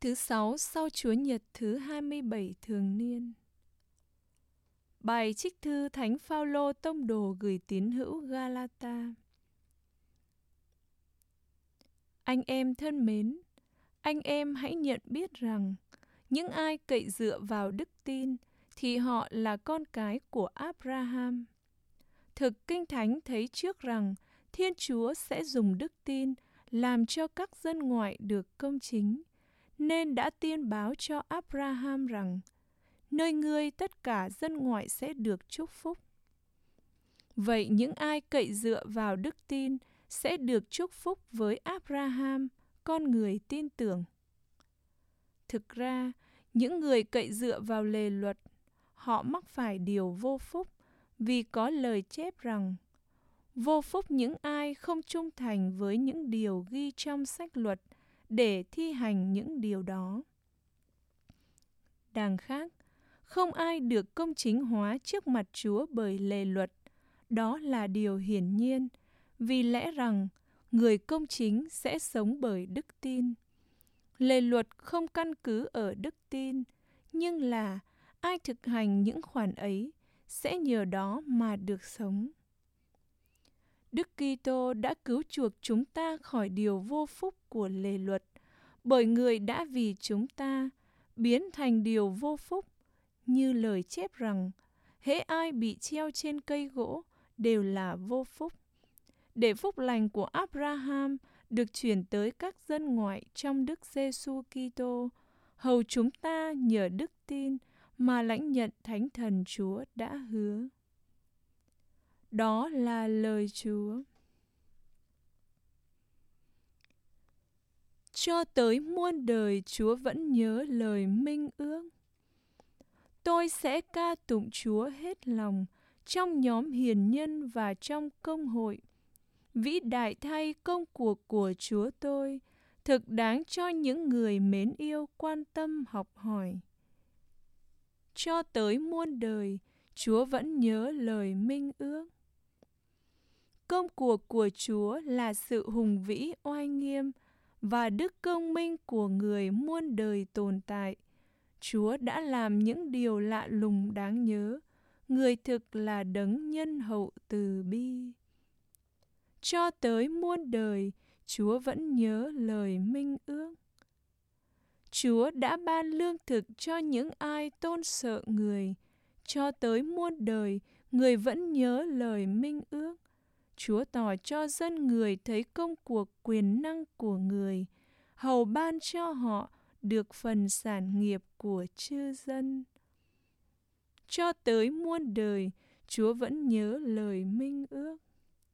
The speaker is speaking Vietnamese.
Thứ sáu sau Chúa Nhật thứ 27 thường niên. Bài trích thư Thánh Phaolô tông đồ gửi tín hữu Galata. Anh em thân mến, anh em hãy nhận biết rằng những ai cậy dựa vào đức tin thì họ là con cái của Abraham. Thực Kinh Thánh thấy trước rằng Thiên Chúa sẽ dùng đức tin làm cho các dân ngoại được công chính nên đã tiên báo cho Abraham rằng nơi ngươi tất cả dân ngoại sẽ được chúc phúc. Vậy những ai cậy dựa vào đức tin sẽ được chúc phúc với Abraham, con người tin tưởng. Thực ra, những người cậy dựa vào lề luật, họ mắc phải điều vô phúc vì có lời chép rằng vô phúc những ai không trung thành với những điều ghi trong sách luật để thi hành những điều đó. Đàng khác, không ai được công chính hóa trước mặt Chúa bởi lề luật, đó là điều hiển nhiên, vì lẽ rằng người công chính sẽ sống bởi đức tin. Lề luật không căn cứ ở đức tin, nhưng là ai thực hành những khoản ấy sẽ nhờ đó mà được sống. Đức Kitô đã cứu chuộc chúng ta khỏi điều vô phúc của lề luật, bởi người đã vì chúng ta biến thành điều vô phúc, như lời chép rằng, hễ ai bị treo trên cây gỗ đều là vô phúc. Để phúc lành của Abraham được chuyển tới các dân ngoại trong Đức Giêsu Kitô, hầu chúng ta nhờ đức tin mà lãnh nhận Thánh Thần Chúa đã hứa. Đó là lời Chúa. Cho tới muôn đời Chúa vẫn nhớ lời minh ước. Tôi sẽ ca tụng Chúa hết lòng trong nhóm hiền nhân và trong công hội. Vĩ đại thay công cuộc của Chúa tôi, thực đáng cho những người mến yêu quan tâm học hỏi. Cho tới muôn đời, Chúa vẫn nhớ lời minh ước. Công cuộc của Chúa là sự hùng vĩ oai nghiêm và đức công minh của người muôn đời tồn tại. Chúa đã làm những điều lạ lùng đáng nhớ, người thực là đấng nhân hậu từ bi. Cho tới muôn đời, Chúa vẫn nhớ lời minh ước. Chúa đã ban lương thực cho những ai tôn sợ người. Cho tới muôn đời, người vẫn nhớ lời minh ước. Chúa tỏ cho dân người thấy công cuộc quyền năng của người, hầu ban cho họ được phần sản nghiệp của chư dân. Cho tới muôn đời, Chúa vẫn nhớ lời minh ước.